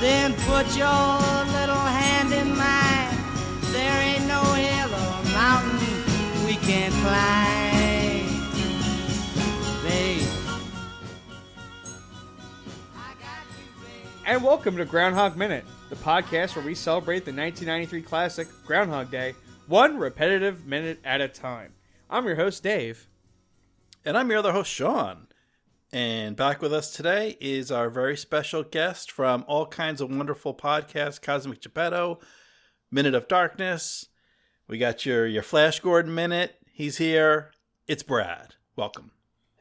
Then put your little hand in mine. There ain't no hill or mountain we can't climb. Babe. I got you, babe. And welcome to Groundhog Minute, the podcast where we celebrate the 1993 classic Groundhog Day, one repetitive minute at a time. I'm your host, Dave. And I'm your other host, Sean. And back with us today is our very special guest from all kinds of wonderful podcasts Cosmic Geppetto, Minute of Darkness. We got your, your Flash Gordon Minute. He's here. It's Brad. Welcome.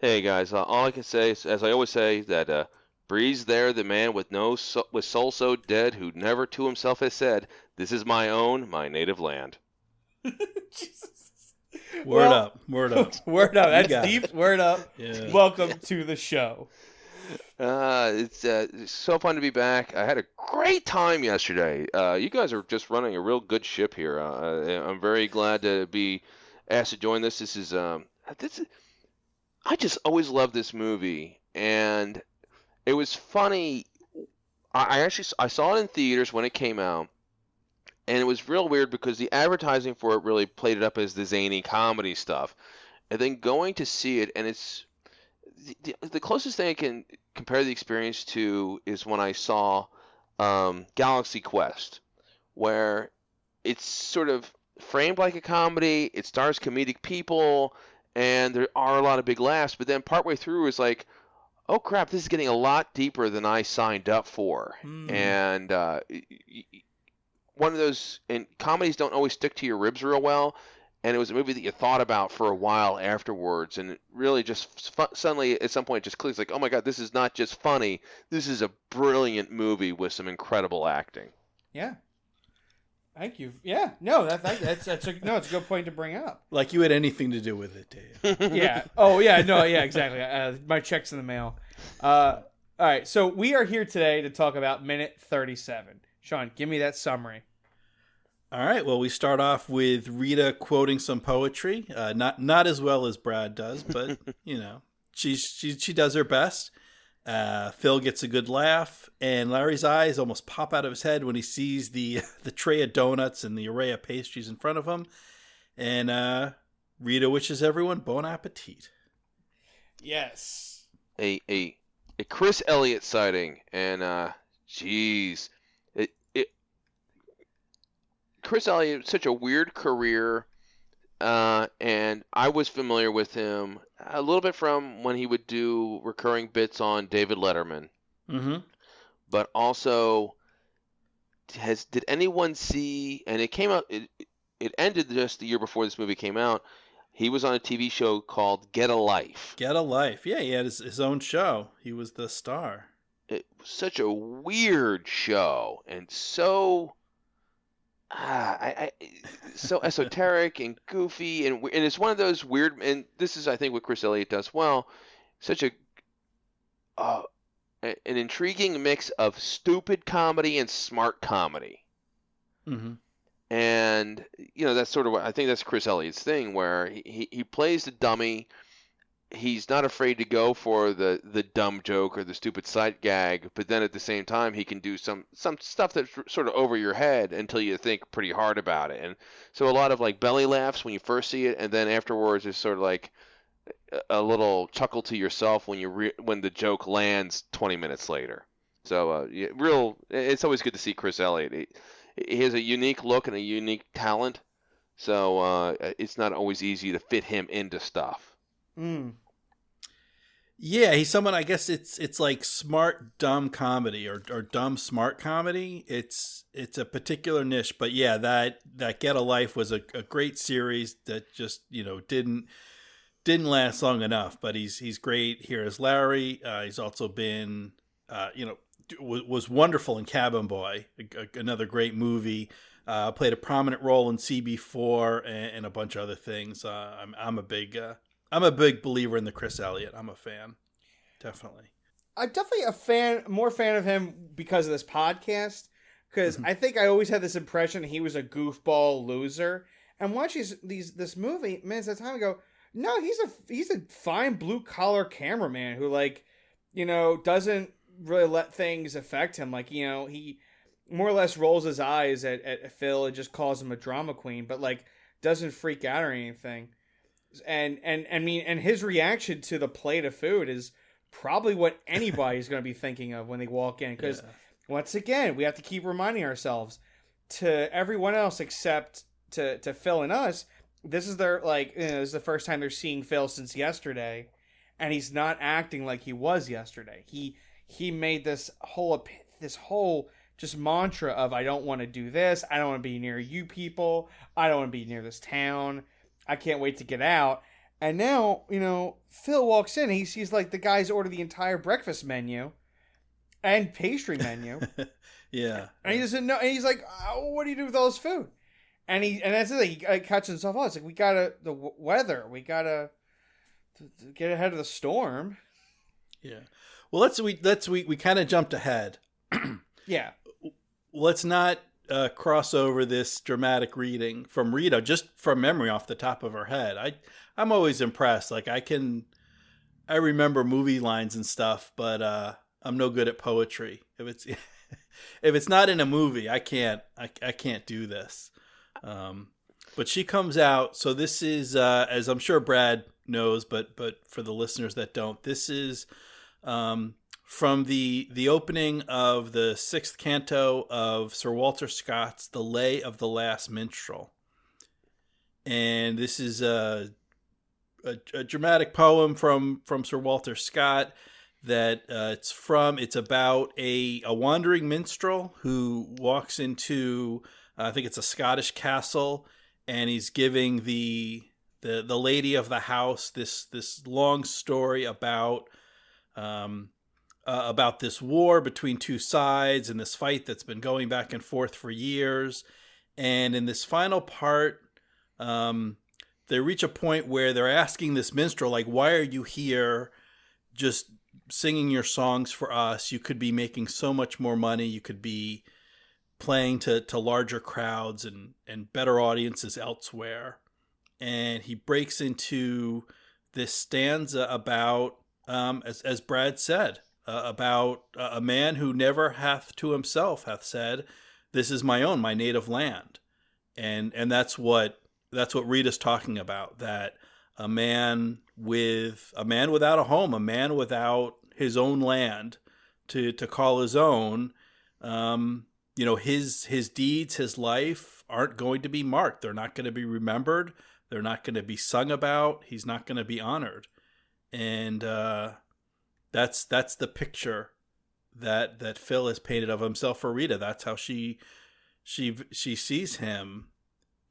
Hey guys, uh, all I can say is, as I always say, that uh, Breeze there, the man with no so- with soul so dead, who never to himself has said, "This is my own, my native land." Word Well- up. Word up. Word up. That's got it. deep. Word up. Yeah. Welcome to the show. Uh, it's, uh, it's so fun to be back. I had a great time yesterday. Uh, you guys are just running a real good ship here. Uh, I'm very glad to be asked to join this. This is um, this is, I just always loved this movie, and it was funny. I, I actually I saw it in theaters when it came out, and it was real weird because the advertising for it really played it up as the zany comedy stuff, and then going to see it, and it's the, the, closest thing I can compare the experience to is when I saw um, Galaxy Quest, where it's sort of framed like a comedy. It stars comedic people, and there are a lot of big laughs. But then partway through is like, oh crap, this is getting a lot deeper than I signed up for. Hmm. And uh, one of those, and comedies don't always stick to your ribs real well. And it was a movie that you thought about for a while afterwards, and it really just fu- suddenly at some point just clicks like, oh my god, this is not just funny. This is a brilliant movie with some incredible acting. Yeah. Thank you. Yeah. No, that, that, that's that's a, no. It's a good point to bring up. Like you had anything to do with it, Dave. yeah. Oh, yeah. No. Yeah. Exactly. Uh, my check's in the mail. Uh, all right. So we are here today to talk about minute thirty-seven. Sean, give me that summary. All right. Well, we start off with Rita quoting some poetry. Uh, not not as well as Brad does, but you know, she she she does her best. Uh, Phil gets a good laugh, and Larry's eyes almost pop out of his head when he sees the the tray of donuts and the array of pastries in front of him. And uh, Rita wishes everyone bon appetit. Yes. a a a Chris Elliott sighting, and uh, jeez, it it Chris Elliott such a weird career, uh, and I was familiar with him a little bit from when he would do recurring bits on David Letterman, Mm-hmm. but also has did anyone see? And it came out. It it ended just the year before this movie came out. He was on a TV show called Get a Life. Get a life. Yeah, he had his, his own show. He was the star. it was such a weird show and so ah, I, I, so esoteric and goofy and and it's one of those weird and this is I think what Chris Elliott does well such a uh, an intriguing mix of stupid comedy and smart comedy Mm-hmm. and you know that's sort of what I think that's Chris Elliott's thing where he, he, he plays the dummy he's not afraid to go for the the dumb joke or the stupid sight gag but then at the same time he can do some some stuff that's sort of over your head until you think pretty hard about it. And so a lot of like belly laughs when you first see it and then afterwards it's sort of like a- a little chuckle to yourself when you re- when the joke lands 20 minutes later. So uh, yeah, real it's always good to see Chris Elliott. He, he has a unique look and a unique talent. So uh, it's not always easy to fit him into stuff Mm. Yeah, he's someone. I guess it's it's like smart dumb comedy or or dumb smart comedy. It's it's a particular niche, but yeah, that that Get a Life was a, a great series that just you know didn't didn't last long enough. But he's he's great here as Larry. Uh, he's also been uh, you know was, was wonderful in Cabin Boy, a- a- another great movie. Uh, played a prominent role in CB4 and, and a bunch of other things. Uh, I'm I'm a big uh, I'm a big believer in the Chris Elliott. I'm a fan, definitely. I'm definitely a fan, more fan of him because of this podcast. Because mm-hmm. I think I always had this impression he was a goofball loser. And watching these this movie minutes at a time ago, no, he's a he's a fine blue collar cameraman who like, you know, doesn't really let things affect him. Like you know, he more or less rolls his eyes at, at Phil and just calls him a drama queen, but like doesn't freak out or anything. And and I mean, and his reaction to the plate of food is probably what anybody's going to be thinking of when they walk in. Because Yeah. once again, we have to keep reminding ourselves to everyone else except to to Phil and us. This is their like you know, this is the first time they're seeing Phil since yesterday, and he's not acting like he was yesterday. He he made this whole this whole just mantra of I don't want to do this. I don't want to be near you people. I don't want to be near this town. I can't wait to get out. And now, you know, Phil walks in. He sees like the guys order the entire breakfast menu and pastry menu, yeah. and he doesn't know. And he's like, oh, "What do you do with all this food?" And he and that's it. He uh, catches himself off. It's like we gotta the w- weather. We gotta get ahead of the storm. Yeah. Well, let's we let's we we kind of jumped ahead. Yeah, Let's not uh, cross over this dramatic reading from Rita just from memory off the top of her head. I I'm always impressed. Like I can I remember movie lines and stuff, but uh, I'm no good at poetry. If it's if it's not in a movie, I can't I, I can't do this. Um, but she comes out. So this is uh, as I'm sure Brad knows, but but for the listeners that don't, this is um, from the the opening of the sixth canto of Sir Walter Scott's "The Lay of the Last Minstrel," and this is a a, a dramatic poem from from Sir Walter Scott that uh, it's from. It's about a a wandering minstrel who walks into uh, I think it's a Scottish castle, and he's giving the the the lady of the house this this long story about um, uh, about this war between two sides and this fight that's been going back and forth for years. And in this final part, um, they reach a point where they're asking this minstrel, like, "Why are you here? Just singing your songs for us? You could be making so much more money. You could be." playing to, to larger crowds and, and better audiences elsewhere. And he breaks into this stanza about, um, as, as Brad said, uh, about uh, a man who never hath to himself hath said, "This is my own, my native land," and and that's what that's what Rita's talking about. That a man with a man without a home, a man without his own land to to call his own, um, you know, his his deeds, his life aren't going to be marked. They're not going to be remembered. They're not going to be sung about. He's not going to be honored, and uh, that's that's the picture that that Phil has painted of himself for Rita. That's how she she she sees him,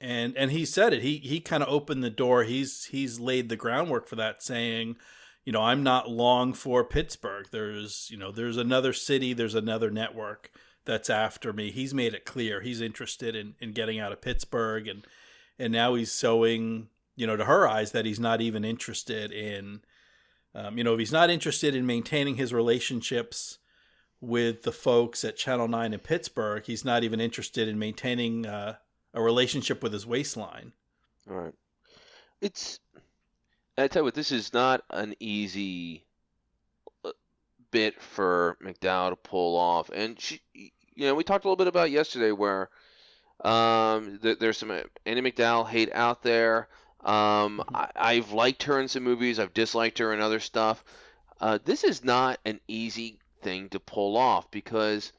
and and he said it. He he kind of opened the door. He's he's laid the groundwork for that, saying, you know, I'm not long for Pittsburgh. There's you know there's another city. There's another network that's after me. He's made it clear he's interested in in getting out of Pittsburgh, and and now he's showing you know to her eyes that he's not even interested in um, you know, if he's not interested in maintaining his relationships with the folks at Channel 9 in Pittsburgh, he's not even interested in maintaining uh, a relationship with his waistline. All right. It's. I tell you what, this is not an easy uh, bit for MacDowell to pull off, and she, you know, we talked a little bit about yesterday where um, th- there's some Andie MacDowell hate out there. Um, I- I've liked her in some movies. I've disliked her in other stuff. Uh, this is not an easy thing to pull off because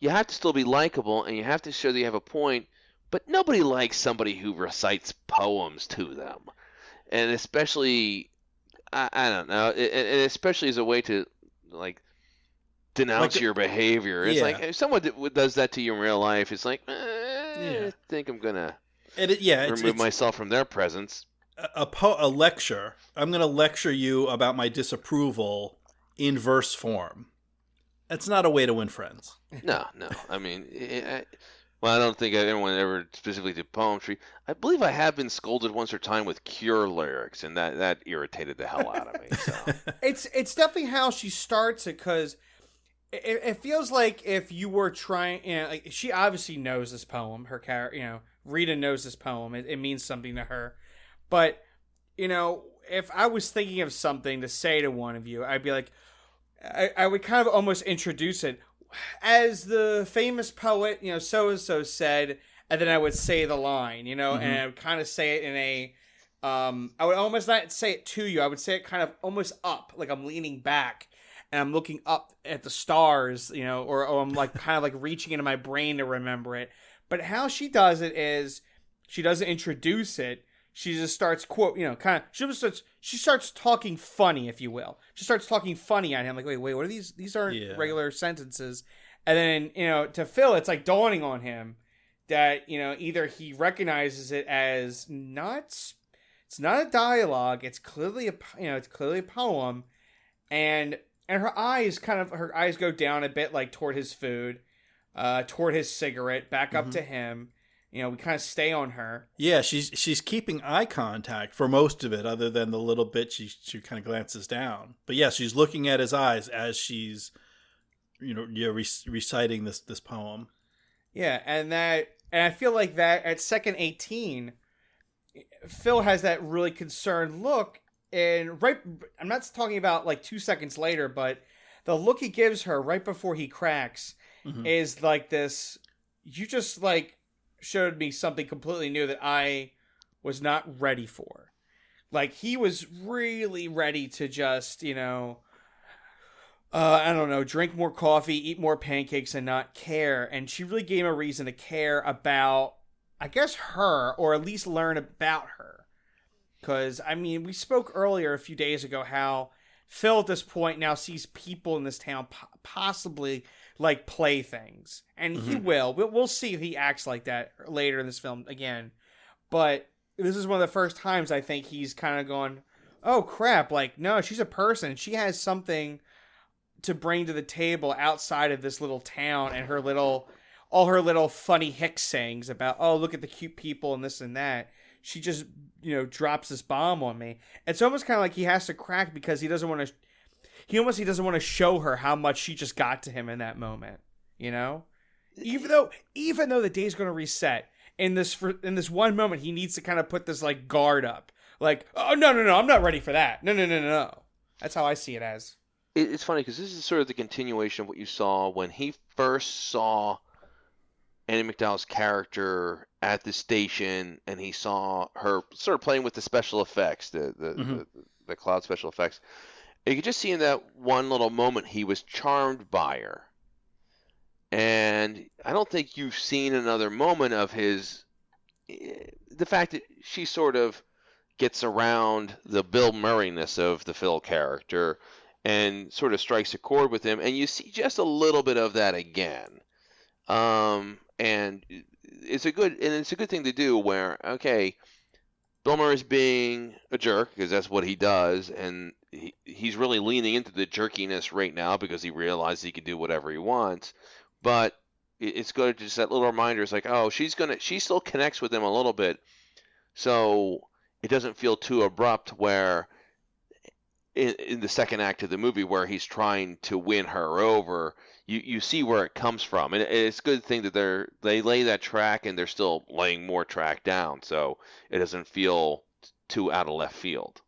you have to still be likable and you have to show that you have a point. But nobody likes somebody who recites poems to them, and especially I, I don't know, and and especially as a way to like denounce Like- your behavior. It's Yeah. like if someone does that to you in real life, it's like eh, Yeah. I think I'm gonna it, yeah, it's, remove it's myself from their presence. a, a, po- a lecture. I'm going to lecture you about my disapproval in verse form. That's not a way to win friends. No, no. I mean, I, I, well, I don't think anyone ever specifically did poetry. I believe I have been scolded once or time with Cure lyrics, and that that irritated the hell out of me. So it's it's definitely how she starts it because it, it feels like if you were trying, you know, like she obviously knows this poem. Her character, you know, Rita knows this poem. It, it means something to her. But you know, if I was thinking of something to say to one of you, I'd be like, I, I would kind of almost introduce it as the famous poet, you know, so and so said, and then I would say the line, you know, and I would kind of say it in a, um, I would almost not say it to you. I would say it kind of almost up, like I'm leaning back and I'm looking up at the stars, you know, or, or I'm like kind of like reaching into my brain to remember it. But how she does it is she doesn't introduce it. She just starts quote, you know, kind of. She just starts. She starts talking funny, if you will. She starts talking funny at him, like, wait, wait, what are these? These aren't Yeah. regular sentences. And then you know, to Phil, it's like dawning on him that you know either he recognizes it as not. It's not a dialogue. It's clearly a you know, it's clearly a poem, and and her eyes kind of her eyes go down a bit, like toward his food, uh, toward his cigarette, back up Mhm. to him. You know, we kind of stay on her. Yeah, she's she's keeping eye contact for most of it, other than the little bit she she kind of glances down. But yeah, she's looking at his eyes as she's, you know, yeah, re- reciting this this poem. Yeah, and that and I feel like that at second 18 Phil has that really concerned look and right I'm not talking about like 2 seconds later, but the look he gives her right before he cracks Mhm. is like this you just like showed me something completely new that I was not ready for. Like he was really ready to just, you know, uh, I don't know, drink more coffee, eat more pancakes, and not care. And she really gave him a reason to care about, I guess, her, or at least learn about her. Because, I mean, we spoke earlier a few days ago how Phil at this point now sees people in this town po- possibly like playthings. And he Mhm. will. We'll, we'll see if he acts like that later in this film again. But this is one of the first times I think he's kind of going, oh crap, like, no, she's a person. She has something to bring to the table outside of this little town and her little all her little funny hick sayings about oh look at the cute people and this and that she just you know drops this bomb on me it's almost kind of like he has to crack because he doesn't want to he almost he doesn't want to show her how much she just got to him in that moment you know? Even though even though the day's going to reset in this for in this one moment he needs to kind of put this like guard up. Like oh no no no i'm not ready for that. No no no no no. That's how i see it as. It's funny because this is sort of the continuation of what you saw when he first saw Andie MacDowell's character at the station, and he saw her sort of playing with the special effects, the the, Mhm. the, the cloud special effects. You could just see in that one little moment he was charmed by her, and I don't think you've seen another moment of his. eh, The fact that she sort of gets around the Bill Murrayness of the Phil character and sort of strikes a chord with him, and you see just a little bit of that again. Um, and it's a good and it's a good thing to do where okay, Bill Murray's being a jerk because that's what he does, and he, he's really leaning into the jerkiness right now because he realizes he can do whatever he wants. But it- it's good to just that little reminder. It's like, oh, she's gonna, she still connects with him a little bit, so it doesn't feel too abrupt. Where in, in the second act of the movie, where he's trying to win her over, you you see where it comes from, and it's a good thing that they're they lay that track and they're still laying more track down, so it doesn't feel too out of left field.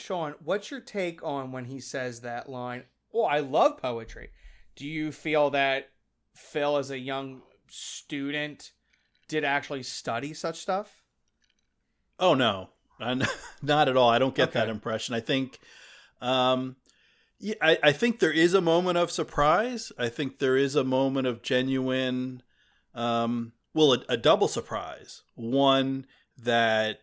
Sean, what's your take on when he says that line? Oh, I love poetry. Do you feel that Phil, as a young student, did actually study such stuff? Oh no, not at all. I don't get that impression. I think, um, yeah, I, I think there is a moment of surprise. I think there is a moment of genuine, um, well, a, a double surprise. One that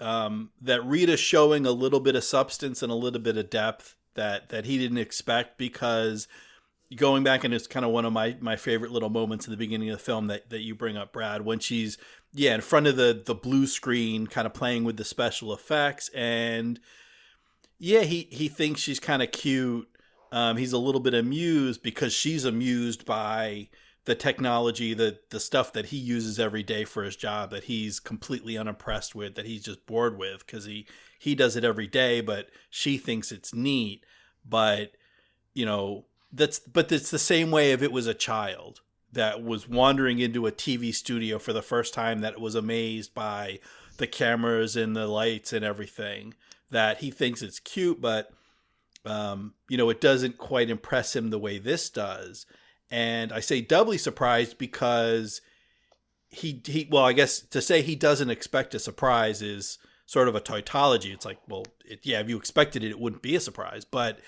um, that Rita's showing a little bit of substance and a little bit of depth that that he didn't expect because going back and it's kind of one of my my favorite little moments in the beginning of the film that that you bring up Brad when she's yeah in front of the the blue screen kind of playing with the special effects and yeah he he thinks she's kind of cute. Um he's a little bit amused because she's amused by the technology the the stuff that he uses every day for his job that he's completely unimpressed with that he's just bored with cuz he he does it every day but she thinks it's neat but you know that's but it's the same way if it was a child that was wandering into a TV studio for the first time that was amazed by the cameras and the lights and everything that he thinks it's cute but Um, you know, it doesn't quite impress him the way this does. And I say doubly surprised because he he well, I guess to say he doesn't expect a surprise is sort of a tautology. It's like, well, it, yeah, if you expected it, it wouldn't be a surprise. But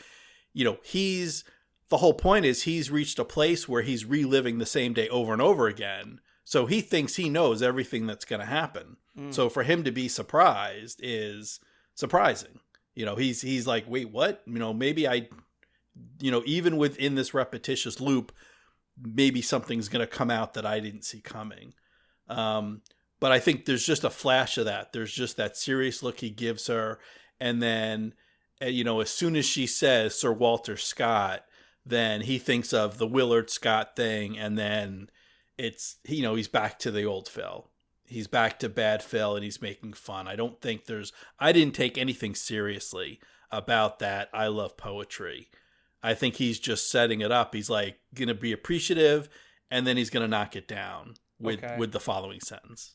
you know, he's the whole point is he's reached a place where he's reliving the same day over and over again. So he thinks he knows everything that's going to happen. Mm. So for him to be surprised is surprising. You know, he's he's like, "Wait, what? You know, maybe I you know, even within this repetitious loop, maybe something's going to come out that I didn't see coming." Um, but I think there's just a flash of that. There's just that serious look he gives her and then uh, you know, as soon as she says Sir Walter Scott, then he thinks of the Willard Scott thing, and then it's you know he's back to the old Phil. He's back to bad Phil, and he's making fun. I don't think there's. I didn't take anything seriously about that. I love poetry. I think he's just setting it up. He's like gonna be appreciative, and then he's gonna knock it down with okay. with the following sentence.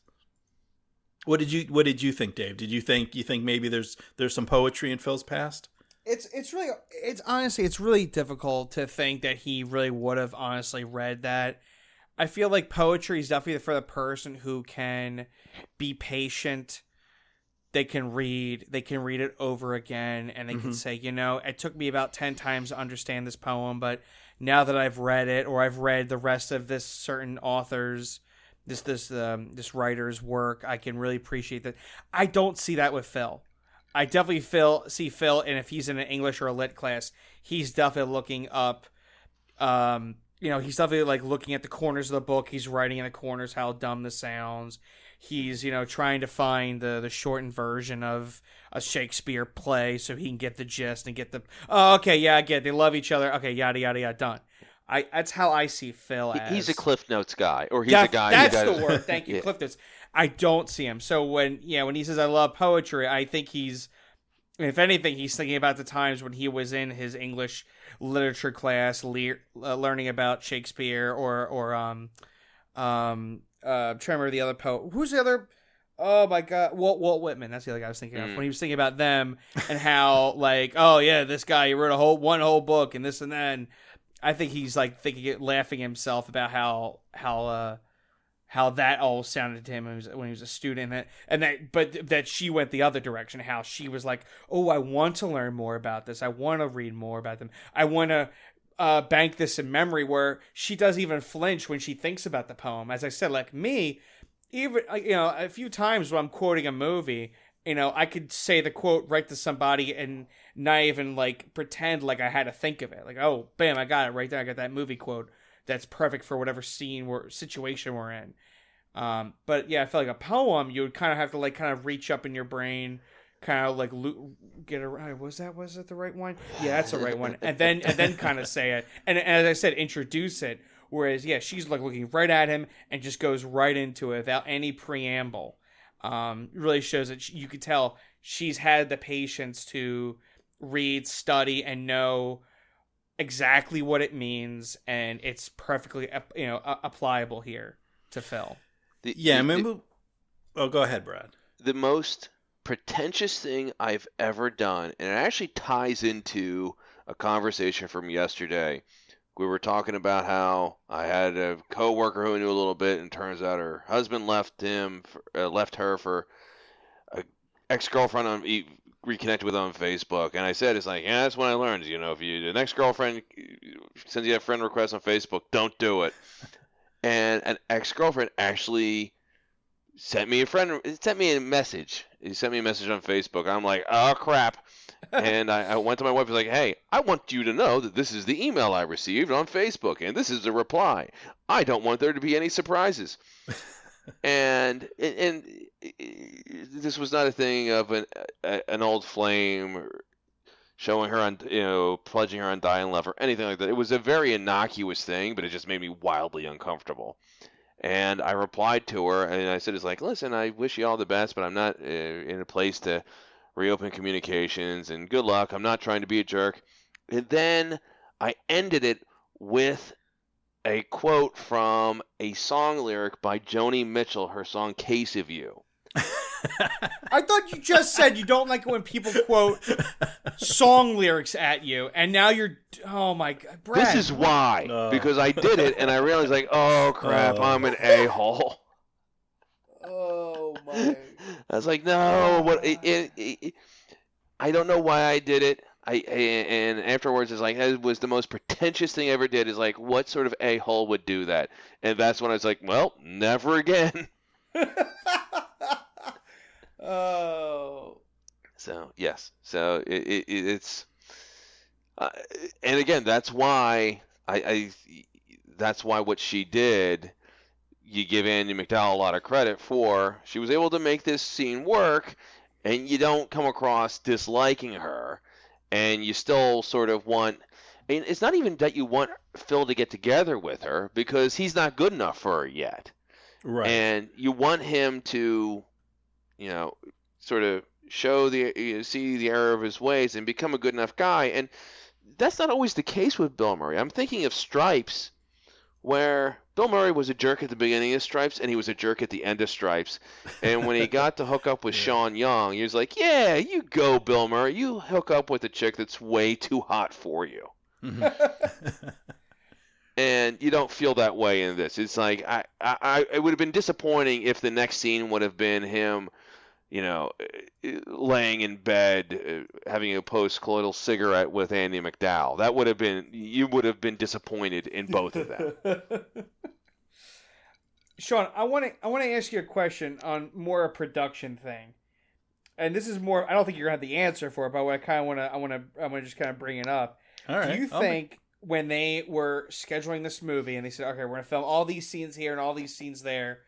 What did you What did you think, Dave? Did you think you think maybe there's there's some poetry in Phil's past? It's it's really it's honestly it's really difficult to think that he really would have honestly read that. I feel like poetry is definitely for the person who can be patient. They can read, they can read it over again, and they mm-hmm. can say, you know, it took me about 10 times to understand this poem, but now that I've read it or I've read the rest of this certain author's this this um, this writer's work. I can really appreciate that. I don't see that with Phil. I definitely feel see Phil, and if he's in an English or a lit class, he's definitely looking up. Um, you know, he's definitely like looking at the corners of the book. He's writing in the corners how dumb this sounds. He's you know trying to find the the shortened version of a Shakespeare play so he can get the gist and get the oh okay yeah I get it. they love each other okay yada yada yada done. I that's how I see Phil. As. He's a Cliff Notes guy, or he's a guy. That's the word. Thank you, yeah. Cliff Notes. I don't see him. So when yeah, when he says I love poetry, I think he's, if anything, he's thinking about the times when he was in his English literature class, le- uh, learning about Shakespeare or or um um uh, I'm trying to remember the other poet. Who's the other? Oh my god, Walt Walt Whitman. That's the other guy I was thinking mm. of when he was thinking about them and how like oh yeah, this guy he wrote a whole one whole book and this and that. And I think he's like thinking, it, laughing himself about how how uh how that all sounded to him when he was, when he was a student, and that, and that but that she went the other direction. How she was like, oh, I want to learn more about this. I want to read more about them. I want to uh, bank this in memory. Where she doesn't even flinch when she thinks about the poem. As I said, like me, even you know, a few times when I'm quoting a movie, you know, I could say the quote right to somebody and not even like pretend like I had to think of it. Like, oh, bam, I got it right there. I got that movie quote that's perfect for whatever scene or situation we're in. Um, but yeah, I feel like a poem, you would kind of have to like kind of reach up in your brain, kind of like lo- get around. Was that was it the right one? Yeah, that's the right one. And then and then kind of say it. And, and as I said, introduce it. Whereas yeah, she's like looking right at him and just goes right into it without any preamble. Um, really shows that she, you could tell she's had the patience to read, study, and know exactly what it means, and it's perfectly you know applicable here to Phil. The, yeah, the, remember. oh, go ahead, Brad. The most pretentious thing I've ever done, and it actually ties into a conversation from yesterday. We were talking about how I had a coworker who knew a little bit, and turns out her husband left him, for, uh, left her for a ex girlfriend on reconnected with on Facebook, and I said, "It's like, yeah, that's when I learned. You know, if you the next girlfriend sends you a friend request on Facebook, don't do it." and an ex girlfriend actually sent me a friend sent me a message. He sent me a message on Facebook. I'm like, "Oh crap!" and I, I, went to my wife. and was like, "Hey, I want you to know that this is the email I received on Facebook, and this is the reply. I don't want there to be any surprises." and and this was not a thing of an an old flame showing her on you know pledging her on dying love or anything like that. It was a very innocuous thing, but it just made me wildly uncomfortable. And I replied to her and I said, "It's like, listen, I wish you all the best, but I'm not uh, in a place to reopen communications. And good luck. I'm not trying to be a jerk." And then I ended it with a quote from a song lyric by Joni Mitchell, her song "Case of You." I thought you just said you don't like it when people quote song lyrics at you, and now you're. Oh my god, Brad. This is why. No. Because I did it and I realized like, oh crap, Oh. I'm an a hole. Oh my. I was like, no, what? It, it, it, I don't know why I did it. I and afterwards it's like it was the most pretentious thing I ever did. Is like, what sort of a hole would do that? And that's when I was like, well, never again. oh. So yes, so it, it, it's, uh, and again, that's why I, I, that's why what she did, you give Andie MacDowell a lot of credit for. She was able to make this scene work, and you don't come across disliking her, and you still sort of want. And it's not even that you want Phil to get together with her because he's not good enough for her yet Right. and you want him to, you know, sort of show the you know, see the error of his ways and become a good enough guy. And that's not always the case with Bill Murray. I'm thinking of Stripes, where Bill Murray was a jerk at the beginning of Stripes and he was a jerk at the end of Stripes. And when he got to hook up with Sean Young, he was like, "Yeah, you go, Bill Murray. You hook up with a chick that's way too hot for you." Mhm. and you don't feel that way in this. It's like I, I, it would have been disappointing if the next scene would have been him, you know, eh, laying in bed uh, having a post-coital cigarette with Andie MacDowell. That would have been you would have been disappointed in both of them. Sean, I want to I want to ask you a question on more a production thing, and this is more. I don't think you're gonna have the answer for it, but I kind of want to. I want to. I want to just kind of bring it up. All right. Do you I'll think when they were scheduling this movie and they said, okay, we're gonna film all these scenes here and all these scenes there?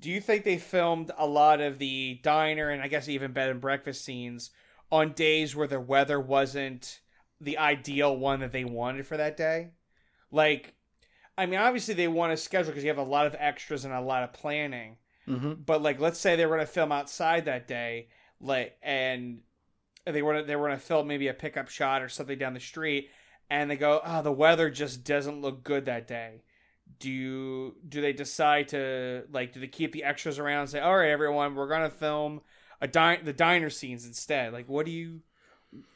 Do you think they filmed a lot of the diner and I guess even bed and breakfast scenes on days where the weather wasn't the ideal one that they wanted for that day? Like, I mean, obviously they want to schedule because you have a lot of extras and a lot of planning. Mhm. But like, let's say they were going to film outside that day, like, and they were they were going to film maybe a pickup shot or something down the street, and they go, oh, the weather just doesn't look good that day. Do you do they decide to like do they keep the extras around and say, all right, everyone, we're going to film a di- the diner scenes instead? Like, what do you,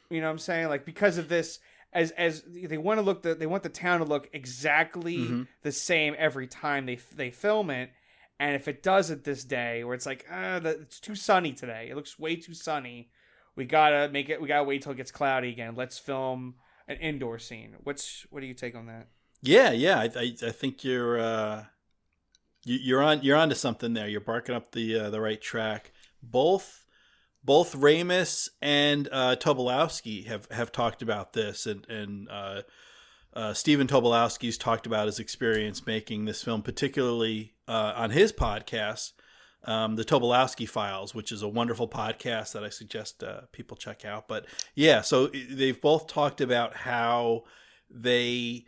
you know, what I'm saying like because of this. As, as they want to look the they want the town to look exactly Mhm. the same every time they they film it and if it doesn't this day, where it's like, ah, the, it's too sunny today. It looks way too sunny. We gotta make it. We gotta wait till it gets cloudy again. Let's film an indoor scene. What's what do you take on that? Yeah, yeah. I, I, I think you're uh, you, you're on you're onto something there. You're barking up the uh, the right track. Both both Ramis and uh, Tobolowski have have talked about this, and and uh, uh, Stephen Tobolowski's talked about his experience making this film, particularly uh, on his podcast, um, the Tobolowski Files, which is a wonderful podcast that I suggest uh, people check out. But yeah, so they've both talked about how they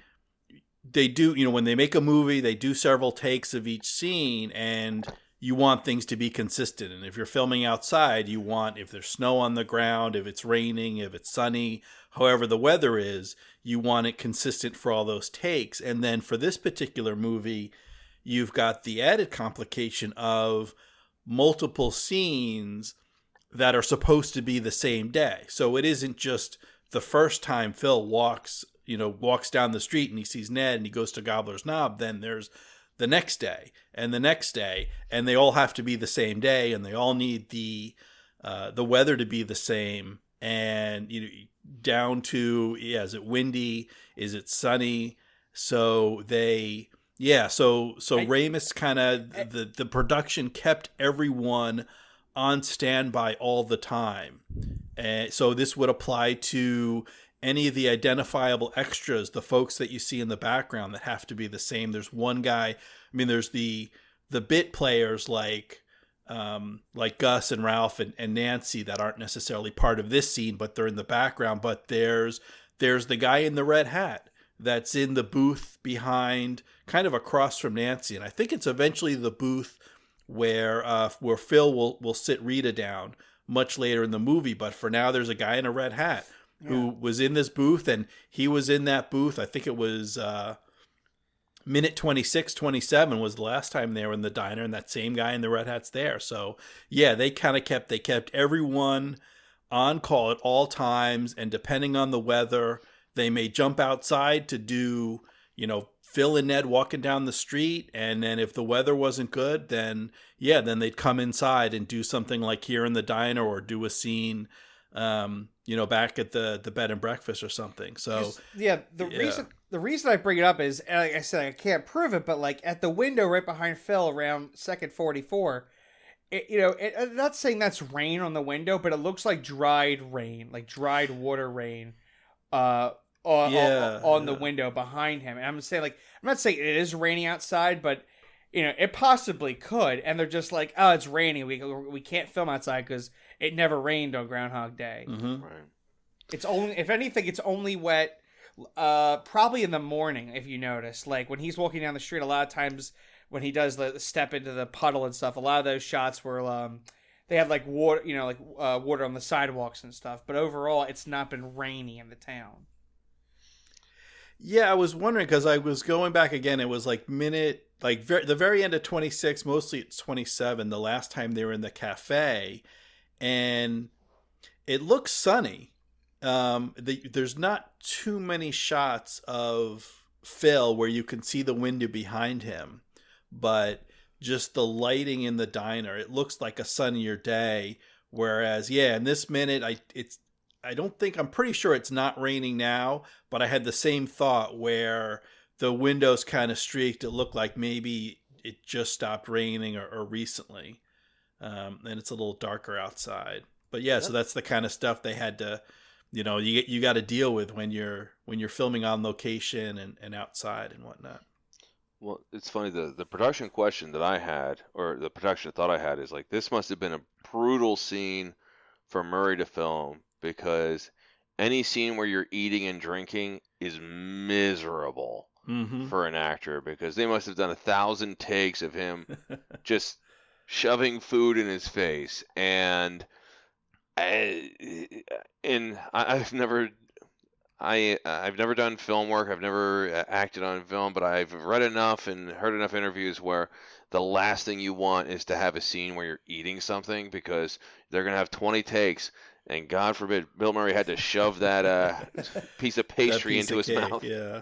they do you know when they make a movie they do several takes of each scene and you want things to be consistent. And if you're filming outside you want if there's snow on the ground if it's raining if it's sunny however the weather is you want it consistent for all those takes. And then for this particular movie you've got the added complication of multiple scenes that are supposed to be the same day. So it isn't just the first time Phil walks, you know, walks down the street and he sees Ned and he goes to Gobbler's Knob, then there's the next day and the next day, and they all have to be the same day, and they all need the uh, the weather to be the same, and you know, down to yeah, is it windy? Is it sunny? So they yeah, so so I- Ramis kind of the the production kept everyone on standby all the time. And so this would apply to any of the identifiable extras, the folks that you see in the background that have to be the same. There's one guy. I mean, there's the the bit players like um, like Gus and Ralph and, and Nancy that aren't necessarily part of this scene, but they're in the background. But there's there's the guy in the red hat that's in the booth behind, kind of across from Nancy, and I think it's eventually the booth where uh, where Phil will will sit Rita down much later in the movie. But for now, there's a guy in a red hat who was in this booth, and he was in that booth. I think it was uh, minute 26 27 was the last time they were in the diner and that same guy in the red hat's there so yeah they kind of kept they kept everyone on call at all times and depending on the weather they may jump outside to do you know phil and ned walking down the street and then if the weather wasn't good then yeah then they'd come inside and do something like here in the diner or do a scene um, you know, back at the the bed and breakfast or something. So yeah, the yeah. reason the reason I bring it up is, like I said, I can't prove it, but like at the window right behind Phil, around second forty four, you know, it, I'm not saying that's rain on the window, but it looks like dried rain, like dried water rain, uh, on, Yeah, on, on the yeah. window behind him. And I'm saying like I'm not saying it is raining outside, but you know, it possibly could. And they're just like, oh, it's raining. We we can't film outside because it never rained on Groundhog Day. mhm. Right. It's only, if anything, it's only wet. Uh, probably in the morning, if you notice. Like when he's walking down the street, a lot of times when he does the step into the puddle and stuff, a lot of those shots were um, they had like water, you know, like uh, water on the sidewalks and stuff. But overall, it's not been rainy in the town. Yeah, I was wondering because I was going back again. It was like minute, like ver- the very end of 26, mostly it's 27, the last time they were in the cafe. And it looks sunny. Um, the, there's not too many shots of Phil where you can see the window behind him, but just the lighting in the diner, it looks like a sunnier day. Whereas, yeah, in this minute, I it's I don't think I'm pretty sure it's not raining now, but I had the same thought where the windows kind of streaked. It looked like maybe it just stopped raining or, or recently, um, and it's a little darker outside. But yeah, so that's the kind of stuff they had to, you know, you you got to deal with when you're when you're filming on location and, and outside and whatnot. Well, it's funny the the production question that I had, or the production thought I had, is like this must have been a brutal scene for Murray to film because any scene where you're eating and drinking is miserable Mm-hmm. for an actor because they must have done a thousand takes of him just shoving food in his face and I, and I've never I I've never done film work. I've never uh, acted on film, but I've read enough and heard enough interviews where the last thing you want is to have a scene where you're eating something because they're gonna have 20 takes, and God forbid Bill Murray had to shove that uh, piece of pastry piece into of his cake, mouth. Yeah.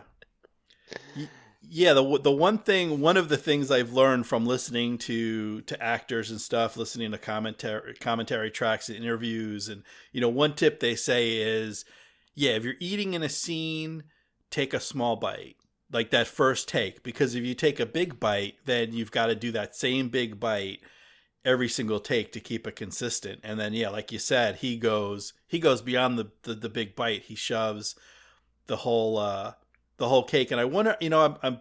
Yeah, the the one thing, one of the things I've learned from listening to to actors and stuff, listening to commentary commentary tracks and interviews, and you know, one tip they say is, yeah, if you're eating in a scene, take a small bite, like that first take, because if you take a big bite, then you've got to do that same big bite every single take to keep it consistent. And then, yeah, like you said, he goes he goes beyond the the, the big bite. He shoves the whole uh the whole cake and i wonder you know i'm, I'm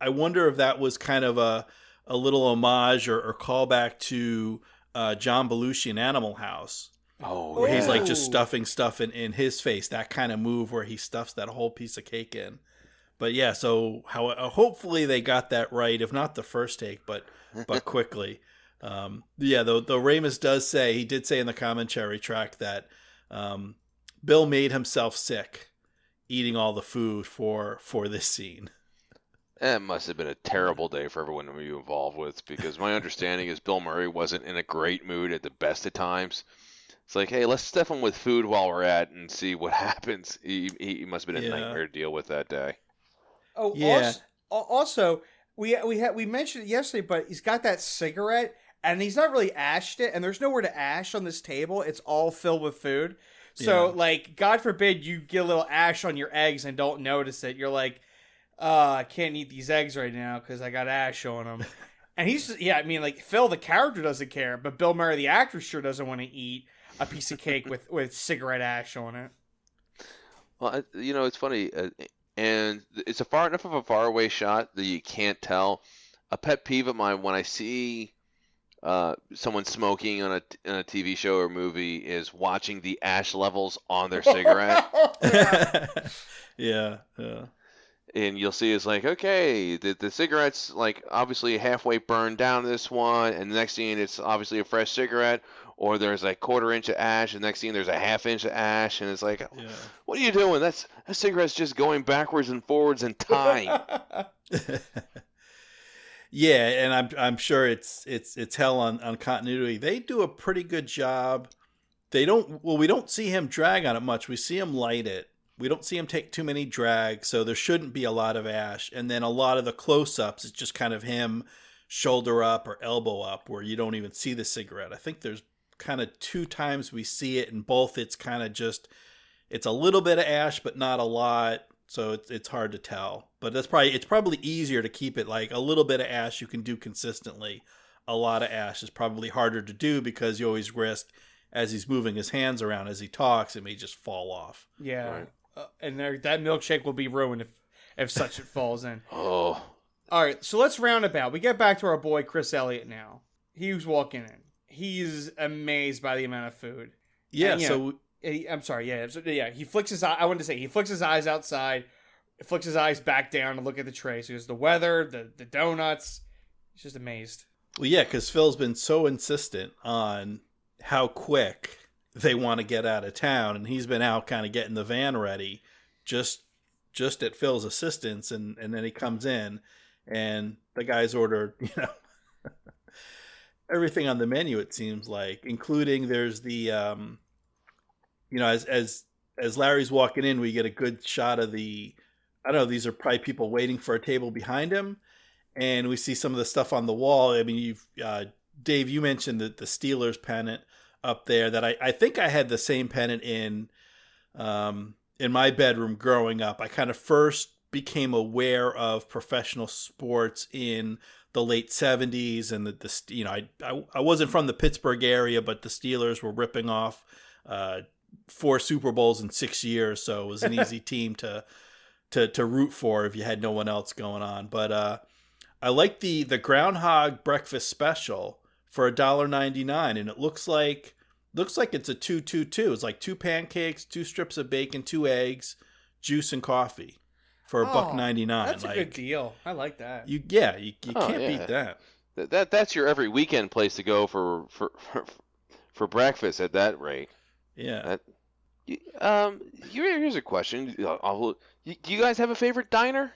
i wonder if that was kind of a a little homage or, or callback to uh john belushi in animal house. Oh, where he's like just stuffing stuff in, in his face that kind of move where he stuffs that whole piece of cake in. But yeah so how uh, hopefully they got that right if not the first take but but quickly. Um yeah though though Ramis does say he did say in the commentary track that um bill made himself sick eating all the food for for this scene It must have been a terrible day for everyone to be involved with because my understanding is Bill Murray wasn't in a great mood at the best of times. It's like, hey, let's stuff him with food while we're at and see what happens. He, he must have been a Yeah. nightmare to deal with that day. Oh, Yeah. Also, also we we had we mentioned it yesterday, but he's got that cigarette, and he's not really ashed it, and there's nowhere to ash on this table. It's all filled with food. So, Yeah. like, God forbid you get a little ash on your eggs and don't notice it. You're like, uh, I can't eat these eggs right now because I got ash on them. and he's, just, yeah, I mean, like, Phil, the character, doesn't care, but Bill Murray, the actor, sure doesn't want to eat a piece of cake with, with cigarette ash on it. Well, I, you know, it's funny, uh, and it's a far enough of a far away shot that you can't tell. A pet peeve of mine when I see uh, someone smoking on a, on a TV show or movie is watching the ash levels on their cigarette. yeah yeah and you'll see it's like okay the, the cigarette's like obviously halfway burned down this one and the next scene it's obviously a fresh cigarette or there's like quarter inch of ash, and next thing there's a half inch of ash, and it's like, Yeah. what are you doing? That's that cigarette's just going backwards and forwards in time. yeah, and I'm I'm sure it's it's it's hell on on continuity. They do a pretty good job. They don't well, we don't see him drag on it much. We see him light it. We don't see him take too many drags, so there shouldn't be a lot of ash. And then a lot of the close-ups, it's just kind of him shoulder up or elbow up, where you don't even see the cigarette. I think there's kind of two times we see it, and both it's kind of just it's a little bit of ash, but not a lot so it's it's hard to tell. But that's probably it's probably easier to keep it like a little bit of ash you can do consistently. A lot of ash is probably harder to do because you always risk as he's moving his hands around as he talks, it may just fall off. yeah, Right. uh, and there, that milkshake will be ruined if if such it falls in. Oh, All right, so let's round about. We get back to our boy Chris Elliott now. He was walking in. He's amazed by the amount of food. Yeah, And, you so He- I'm sorry, yeah, yeah. He flicks his. I wanted to say he flicks his eyes outside, flicks his eyes back down to look at the tray. So there's the weather, the the donuts. He's just amazed. well, yeah, because Phil's been so insistent on how quick they want to get out of town, and he's been out kind of getting the van ready, just just at Phil's assistance, and and then he comes in, and the guys ordered, you know, everything on the menu. It seems like, including there's the, um, you know, as as as Larry's walking in, we get a good shot of the. I don't know. These are probably people waiting for a table behind him, and we see some of the stuff on the wall. I mean, you've uh, Dave, you mentioned that the Steelers pennant up there. That I I think I had the same pennant in, um, in my bedroom growing up. I kind of first became aware of professional sports in the late 70s and the, the you know I, I I wasn't from the Pittsburgh area but the Steelers were ripping off uh four Super Bowls in 6 years so it was an easy team to to to root for if you had no one else going on but uh I like the the groundhog breakfast special for a dollar ninety nine and it looks like looks like it's a two two two it's like two pancakes two strips of bacon two eggs juice and coffee for a buck Oh, 99 That's like a good deal. I like that. you yeah, you, you Oh, can't yeah. beat that. that, that that's your every weekend place to go for for for, for breakfast at that rate. Yeah. That- You- Um, here, here's a question. Uh, I'll- you- Do you guys have a favorite diner?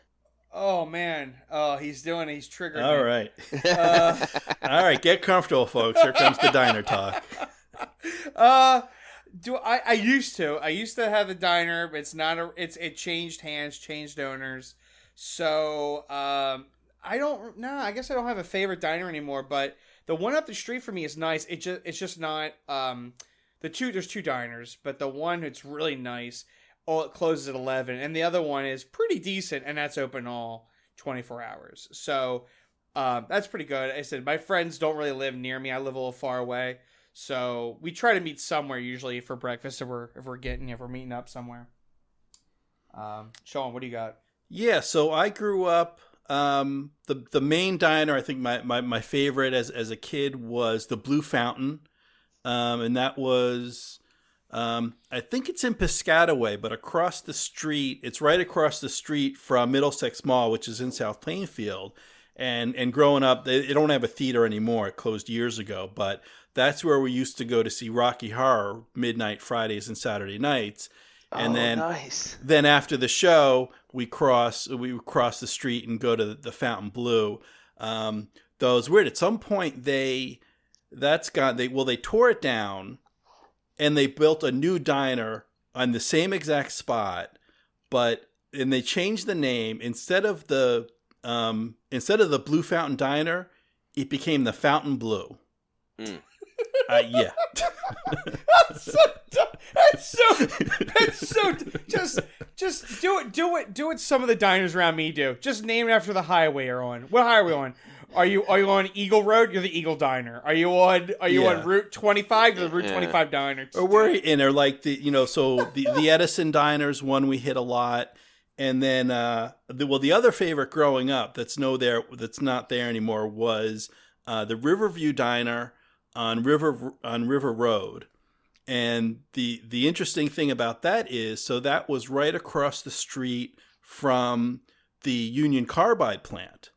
Oh man, oh he's doing. it. He's triggered. All me. right. Uh, All right, get comfortable folks. Here comes the diner talk. uh do I I used to. I used to have a diner, but it's not a it's it changed hands, changed owners. So, um I don't no, I guess I don't have a favorite diner anymore, but the one up the street for me is nice. It just it's just not um the two there's two diners, but the one that's really nice oh it closes at 11 and the other one is pretty decent and that's open all 24 hours. So, um, that's pretty good. I said my friends don't really live near me. I live a little far away, so we try to meet somewhere usually for breakfast if we're if we're getting if we're meeting up somewhere. Um, Sean, what do you got? Yeah, so I grew up um the the main diner, I think my my, my favorite as as a kid was the Blue Fountain. Um and that was um I think it's in Piscataway, but across the street, it's right across the street from Middlesex Mall, which is in South Plainfield. And and growing up, they, they don't have a theater anymore. It closed years ago, but that's where we used to go to see Rocky Horror midnight Fridays and Saturday nights. And oh, then nice. then after the show, we cross we cross the street and go to the Fountain Blue. Um, though it's weird. At some point, they that's got they well they tore it down, and they built a new diner on the same exact spot, but and they changed the name instead of the um, instead of the Blue Fountain Diner, it became the Fountain Blue. Mm. Uh, yeah. That's so dumb. That's so. That's so. Just, just do it. Do it. Do what some of the diners around me do. Just name it after the highway you're on. What highway are we on? Are you are you on Eagle Road? You're the Eagle Diner. Are you on Are you Yeah. on Route 25? You're the Route Yeah. 25 Diner. or we're in or like the you know so the the Edison diners one we hit a lot and then uh the, well the other favorite growing up that's no there that's not there anymore was uh the Riverview diner on River on River Road and the the interesting thing about that is so that was right across the street from the Union Carbide plant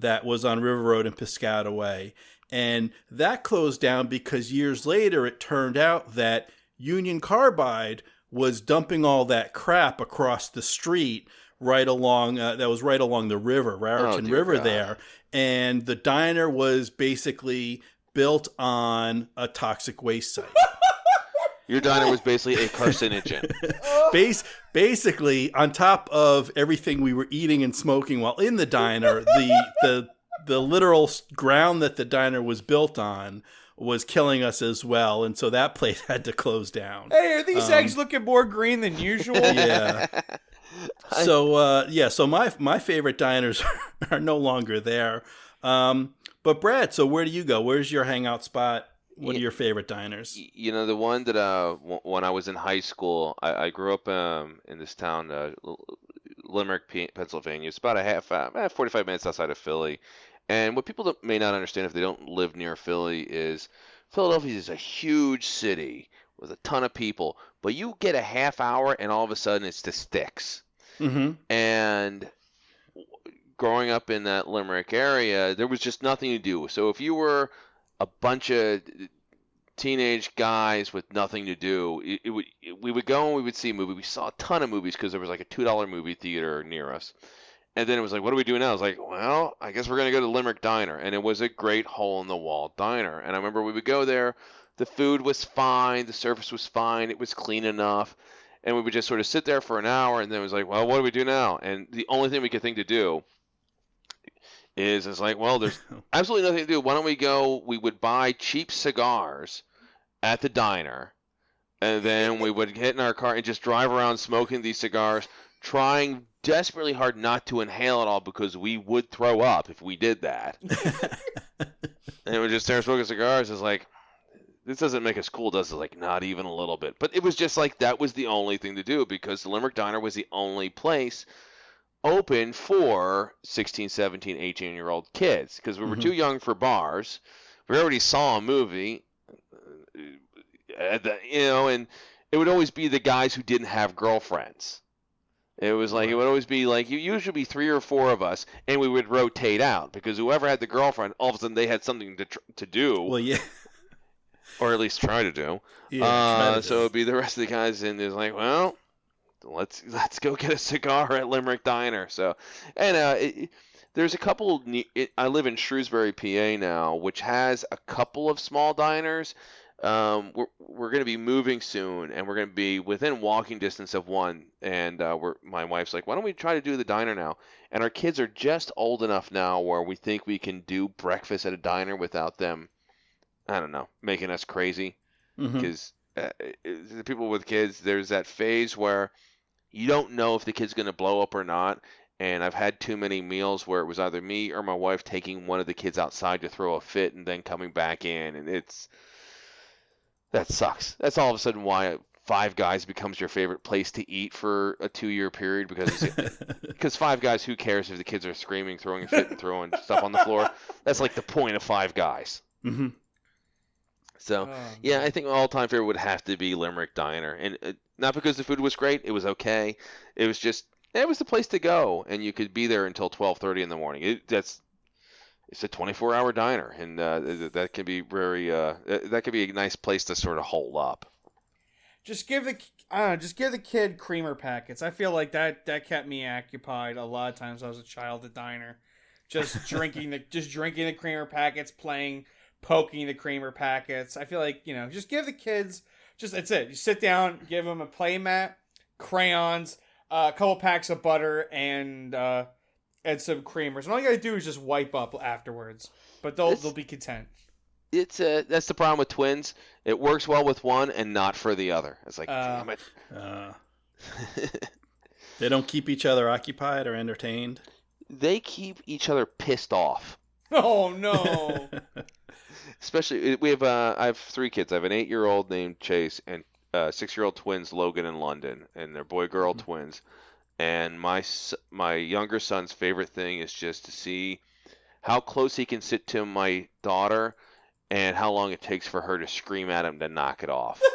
that was on River Road in Piscataway And that closed down because years later it turned out that Union Carbide was dumping all that crap across the street right along uh, that was right along the river, Raritan dear River God. there. And the diner was basically built on a toxic waste site. Your diner was basically a carcinogen. Base, basically, on top of everything we were eating and smoking while in the diner, the the the literal ground that the diner was built on was killing us as well, and so that place had to close down. Hey, are these Um, eggs looking more green than usual? Yeah. So uh, yeah, so my my favorite diners are no longer there. Um, but Brad, so where do you go? Where's your hangout spot? What are your favorite diners? You know the one that uh w- when I was in high school, I, I grew up um in this town, uh, Limerick, P- Pennsylvania. It's about a half, uh, eh, 45 minutes outside of Philly. And what people may not understand if they don't live near Philly is Philadelphia is a huge city with a ton of people, but you get a half hour and all of a sudden it's the sticks. Mm-hmm. And growing up in that Limerick area, there was just nothing to do. So if you were a bunch of teenage guys with nothing to do, it, it would it, we would go and we would see a movie. We saw a ton of movies because there was like a two dollar movie theater near us. And then it was like, what do we do now? I was like, well, I guess we're gonna go to Limerick Diner, and it was a great hole in the wall diner. And I remember we would go there. The food was fine, the service was fine, it was clean enough, and we would just sort of sit there for an hour, and then it was like, well, what do we do now? And the only thing we could think to do is it's like, well, there's absolutely nothing to do. Why don't we go? We would buy cheap cigars at the diner, and then we would get in our car and just drive around smoking these cigars, trying desperately hard not to inhale it all because we would throw up if we did that. and we just start smoking cigars. It's like, this doesn't make us cool, does it? Like, not even a little bit. But it was just like that was the only thing to do because the Limerick Diner was the only place open for 16, 17, 18 year old kids because we were Mhm. too young for bars. We already saw a movie, uh, at the, you know, and it would always be the guys who didn't have girlfriends. It was like it would always be like you usually be three or four of us, and we would rotate out because whoever had the girlfriend, all of a sudden they had something to tr- to do, Well, yeah, or at least try to do. yeah. Uh, so it'd be the rest of the guys, and it's like, well, let's let's go get a cigar at Limerick Diner. So, and uh, it, there's a couple. It, I live in Shrewsbury, PA now, which has a couple of small diners. Um, we're we're gonna be moving soon, and we're gonna be within walking distance of one. And uh, we're my wife's like, why don't we try to do the diner now? And our kids are just old enough now where we think we can do breakfast at a diner without them. I don't know, making us crazy because uh, the people with kids, there's that phase where you don't know if the kid's going to blow up or not. And I've had too many meals where it was either me or my wife taking one of the kids outside to throw a fit and then coming back in, and it's that sucks. That's all of a sudden why Five Guys becomes your favorite place to eat for a two-year period because because Five Guys, who cares if the kids are screaming, throwing a fit, and throwing stuff on the floor? That's like the point of Five Guys. Mhm. So. Oh, Yeah, I think my all-time favorite would have to be Limerick Diner, and uh, not because the food was great; it was okay. It was just it was the place to go, and you could be there until twelve thirty in the morning. It, that's it's a twenty-four hour diner, and uh, that can be very uh, that could be a nice place to sort of hold up. Just give the I just give the kid creamer packets. I feel like that that kept me occupied a lot of times. I was a child at diner, just drinking the just drinking the creamer packets, playing, poking the creamer packets. I feel like you know, just give the kids just that's it. You sit down, give them a play mat, crayons, uh, a couple packs of butter, and uh, and some creamers. And all you gotta do is just wipe up afterwards. But they'll This- they'll be content. It's uh, that's the problem with twins. It works well with one and not for the other. It's like, Uh, damn it. Uh, they don't keep each other occupied or entertained. they keep each other pissed off. Oh no! Especially, we have uh, I have three kids. I have an eight-year-old named Chase and uh, six-year-old twins, Logan and London, and they're boy-girl Mhm. twins. And my my younger son's favorite thing is just to see how close he can sit to my daughter, and how long it takes for her to scream at him to knock it off.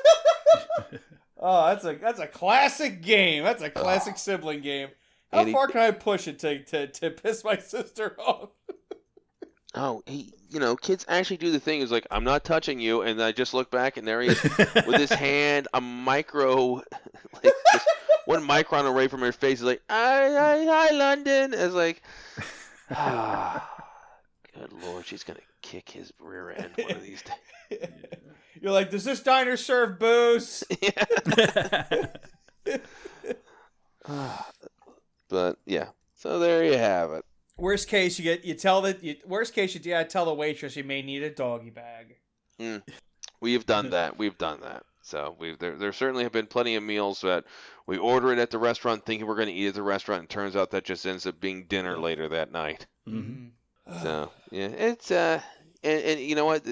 Oh, that's a that's a classic game. That's a classic sibling game. How And he- far can I push it to, to, to piss my sister off? Oh, he, you know, kids actually do the thing. Is like, I'm not touching you, and I just look back, and there he is with his hand a micro, like one micron away from her face. He's like, hi, hi, hi, London. It's like, ah, good lord, she's gonna kick his rear end one of these days. You're like, does this diner serve booze? But yeah, so there you have it. Worst case, you get you tell that. You, worst case, you yeah, tell the waitress you may need a doggy bag. We've done that. We've done that. So we there there certainly have been plenty of meals that we order it at the restaurant thinking we're going to eat at the restaurant, and turns out that just ends up being dinner later that night. Mhm. So yeah, it's uh, and, and you know what,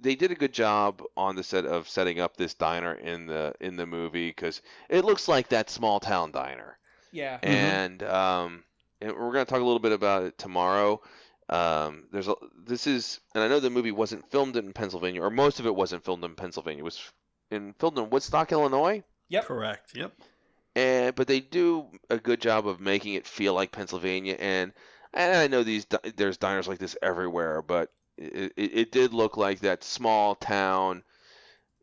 they did a good job on the set of setting up this diner in the in the movie because it looks like that small town diner, Yeah. and um, and we're gonna talk a little bit about it tomorrow. Um, there's a this is, and I know the movie wasn't filmed in Pennsylvania, or most of it wasn't filmed in Pennsylvania. It was in filmed in Woodstock, Illinois. Yep. Correct. Yep. and but they do a good job of making it feel like Pennsylvania. And, and I know these there's diners like this everywhere, but it, it, it did look like that small town,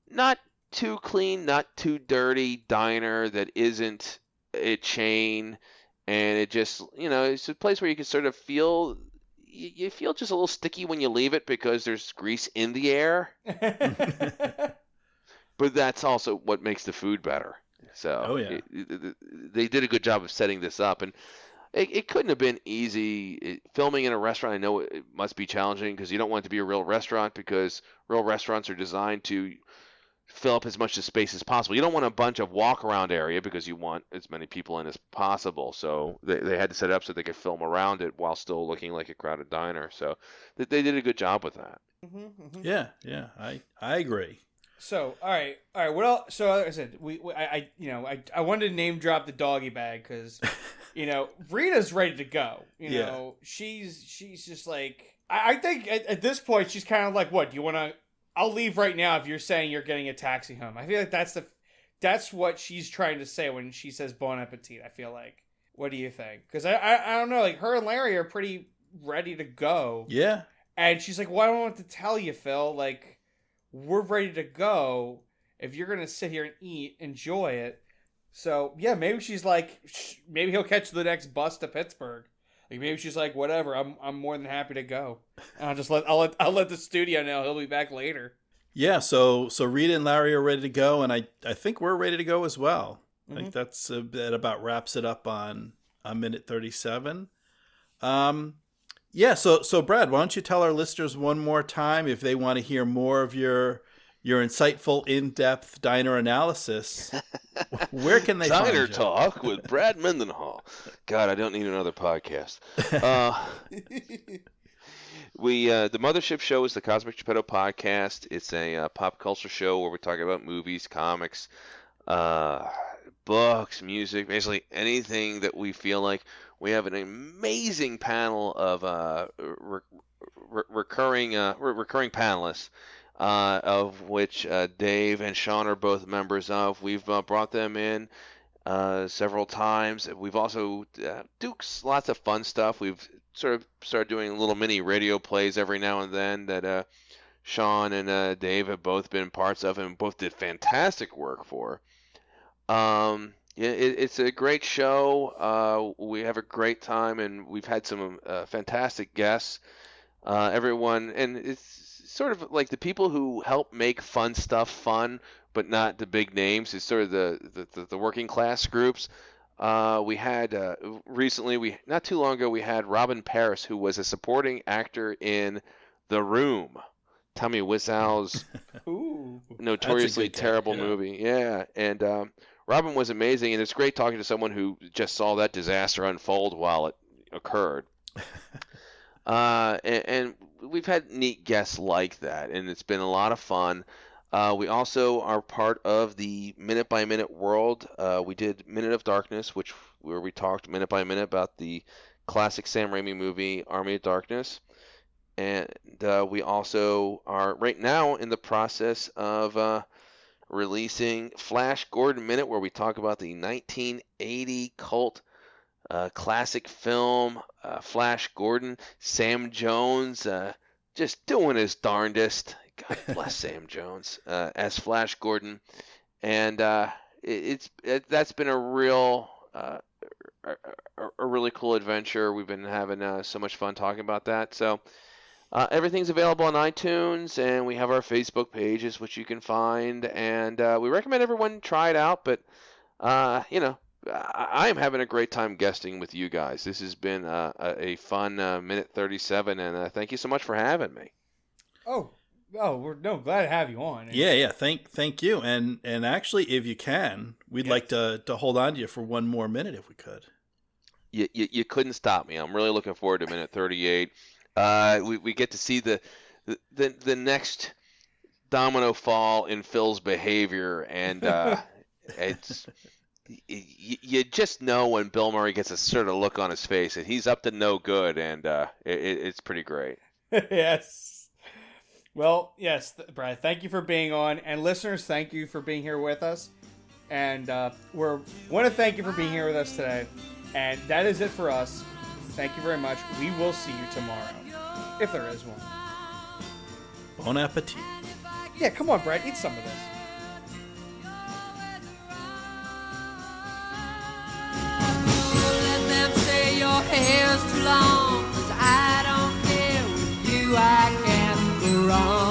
not too clean, not too dirty diner that isn't a chain, and it just you know it's a place where you can sort of feel. You you feel just a little sticky when you leave it because there's grease in the air, but that's also what makes the food better. So Oh, yeah. it- it- they did a good job of setting this up, and it, it couldn't have been easy It- filming in a restaurant. I know it, it must be challenging because you don't want it to be a real restaurant because real restaurants are designed to fill up as much of space as possible. You don't want a bunch of walk around area because you want as many people in as possible. So they, they had to set it up so they could film around it while still looking like a crowded diner. So they, they did a good job with that. Mhm, mhm. Yeah. Yeah. I I agree. So, all right, all right. What else? So, like I said, we, we I, I, you know, I, I wanted to name drop the doggy bag because, you know, Rita's ready to go. You Yeah. know, she's she's just like, I, I think at, at this point she's kind of like, what? Do you want to? I'll leave right now if you're saying you're getting a taxi home. I feel like that's the, that's what she's trying to say when she says bon appetit. I feel like. What do you think? Because I, I, I don't know. Like her and Larry are pretty ready to go. Yeah. And she's like, "Well, I don't want to tell you, Phil. Like, we're ready to go. If you're gonna sit here and eat, enjoy it." So yeah, maybe she's like, maybe he'll catch the next bus to Pittsburgh. Like maybe she's like, whatever. I'm I'm more than happy to go. And I'll just let I'll let I'll let the studio know he'll be back later. Yeah. So so Rita and Larry are ready to go, and I I think we're ready to go as well. I Mhm. think that's uh, that about wraps it up on a minute thirty seven. Um, yeah. So so Brad, why don't you tell our listeners one more time if they want to hear more of your your insightful, in depth diner analysis? Where can they Diner find you? Talk with Brad Mendenhall. God, I don't need another podcast. Uh, we uh, the Mothership Show is the Cosmic Geppetto podcast. It's a uh, pop culture show where we're talking about movies, comics, uh, books, music, basically anything that we feel like. We have an amazing panel of uh, re- re- recurring uh, re- recurring panelists. Uh, of which uh, Dave and Sean are both members of. We've uh, brought them in uh, several times. We've also uh, do s- lots of fun stuff. We've sort of started doing little mini radio plays every now and then that uh, Sean and uh, Dave have both been parts of and both did fantastic work for. Um, it, it's a great show. Uh, we have a great time, and we've had some uh, fantastic guests. Uh, everyone, and it's sort of like the people who help make fun stuff fun, but not the big names. It's sort of the the, the, working class groups. Uh, we had uh, recently, we not too long ago, we had Robyn Paris, who was a supporting actor in The Room, Tommy Wiseau's Ooh. notoriously terrible yeah. movie. Yeah, and um, Robyn was amazing, and it's great talking to someone who just saw that disaster unfold while it occurred. uh, and, and we've had neat guests like that, and it's been a lot of fun. Uh, we also are part of the Minute by Minute world. Uh, we did Minute of Darkness, which where we talked minute by minute about the classic Sam Raimi movie Army of Darkness and uh, we also are right now in the process of uh, releasing Flash Gordon Minute, where we talk about the 1980 cult uh, classic film, uh, Flash Gordon, Sam Jones, uh, just doing his darndest. God bless Sam Jones uh, as Flash Gordon, and uh, it, it's it, that's been a real uh, a, a, really cool adventure. We've been having uh, so much fun talking about that. So uh, everything's available on iTunes, and we have our Facebook pages, which you can find. And uh, we recommend everyone try it out. But uh, you know, I am having a great time guesting with you guys. This has been uh, a, a fun uh, minute 37, and thank you so much for having me. Oh, oh, we're no glad to have you on. Yeah, yeah. Thank, thank you. And and actually, if you can, we'd yes. like to to hold on to you for one more minute, if we could. You, you, you couldn't stop me. I'm really looking forward to minute 38. Uh, we we get to see the the the next domino fall in Phil's behavior, and uh, it's. You, you just know when Bill Murray gets a sort of look on his face, and he's up to no good, and uh, it, it's pretty great. yes. Well, yes, Brad, thank you for being on. And listeners, thank you for being here with us. And uh, we want to thank you for being here with us today. And that is it for us. Thank you very much. We will see you tomorrow, if there is one. Bon appetit. Yeah, come on, Brad, eat some of this. hair's too long, cause I don't care with you, I can't go wrong.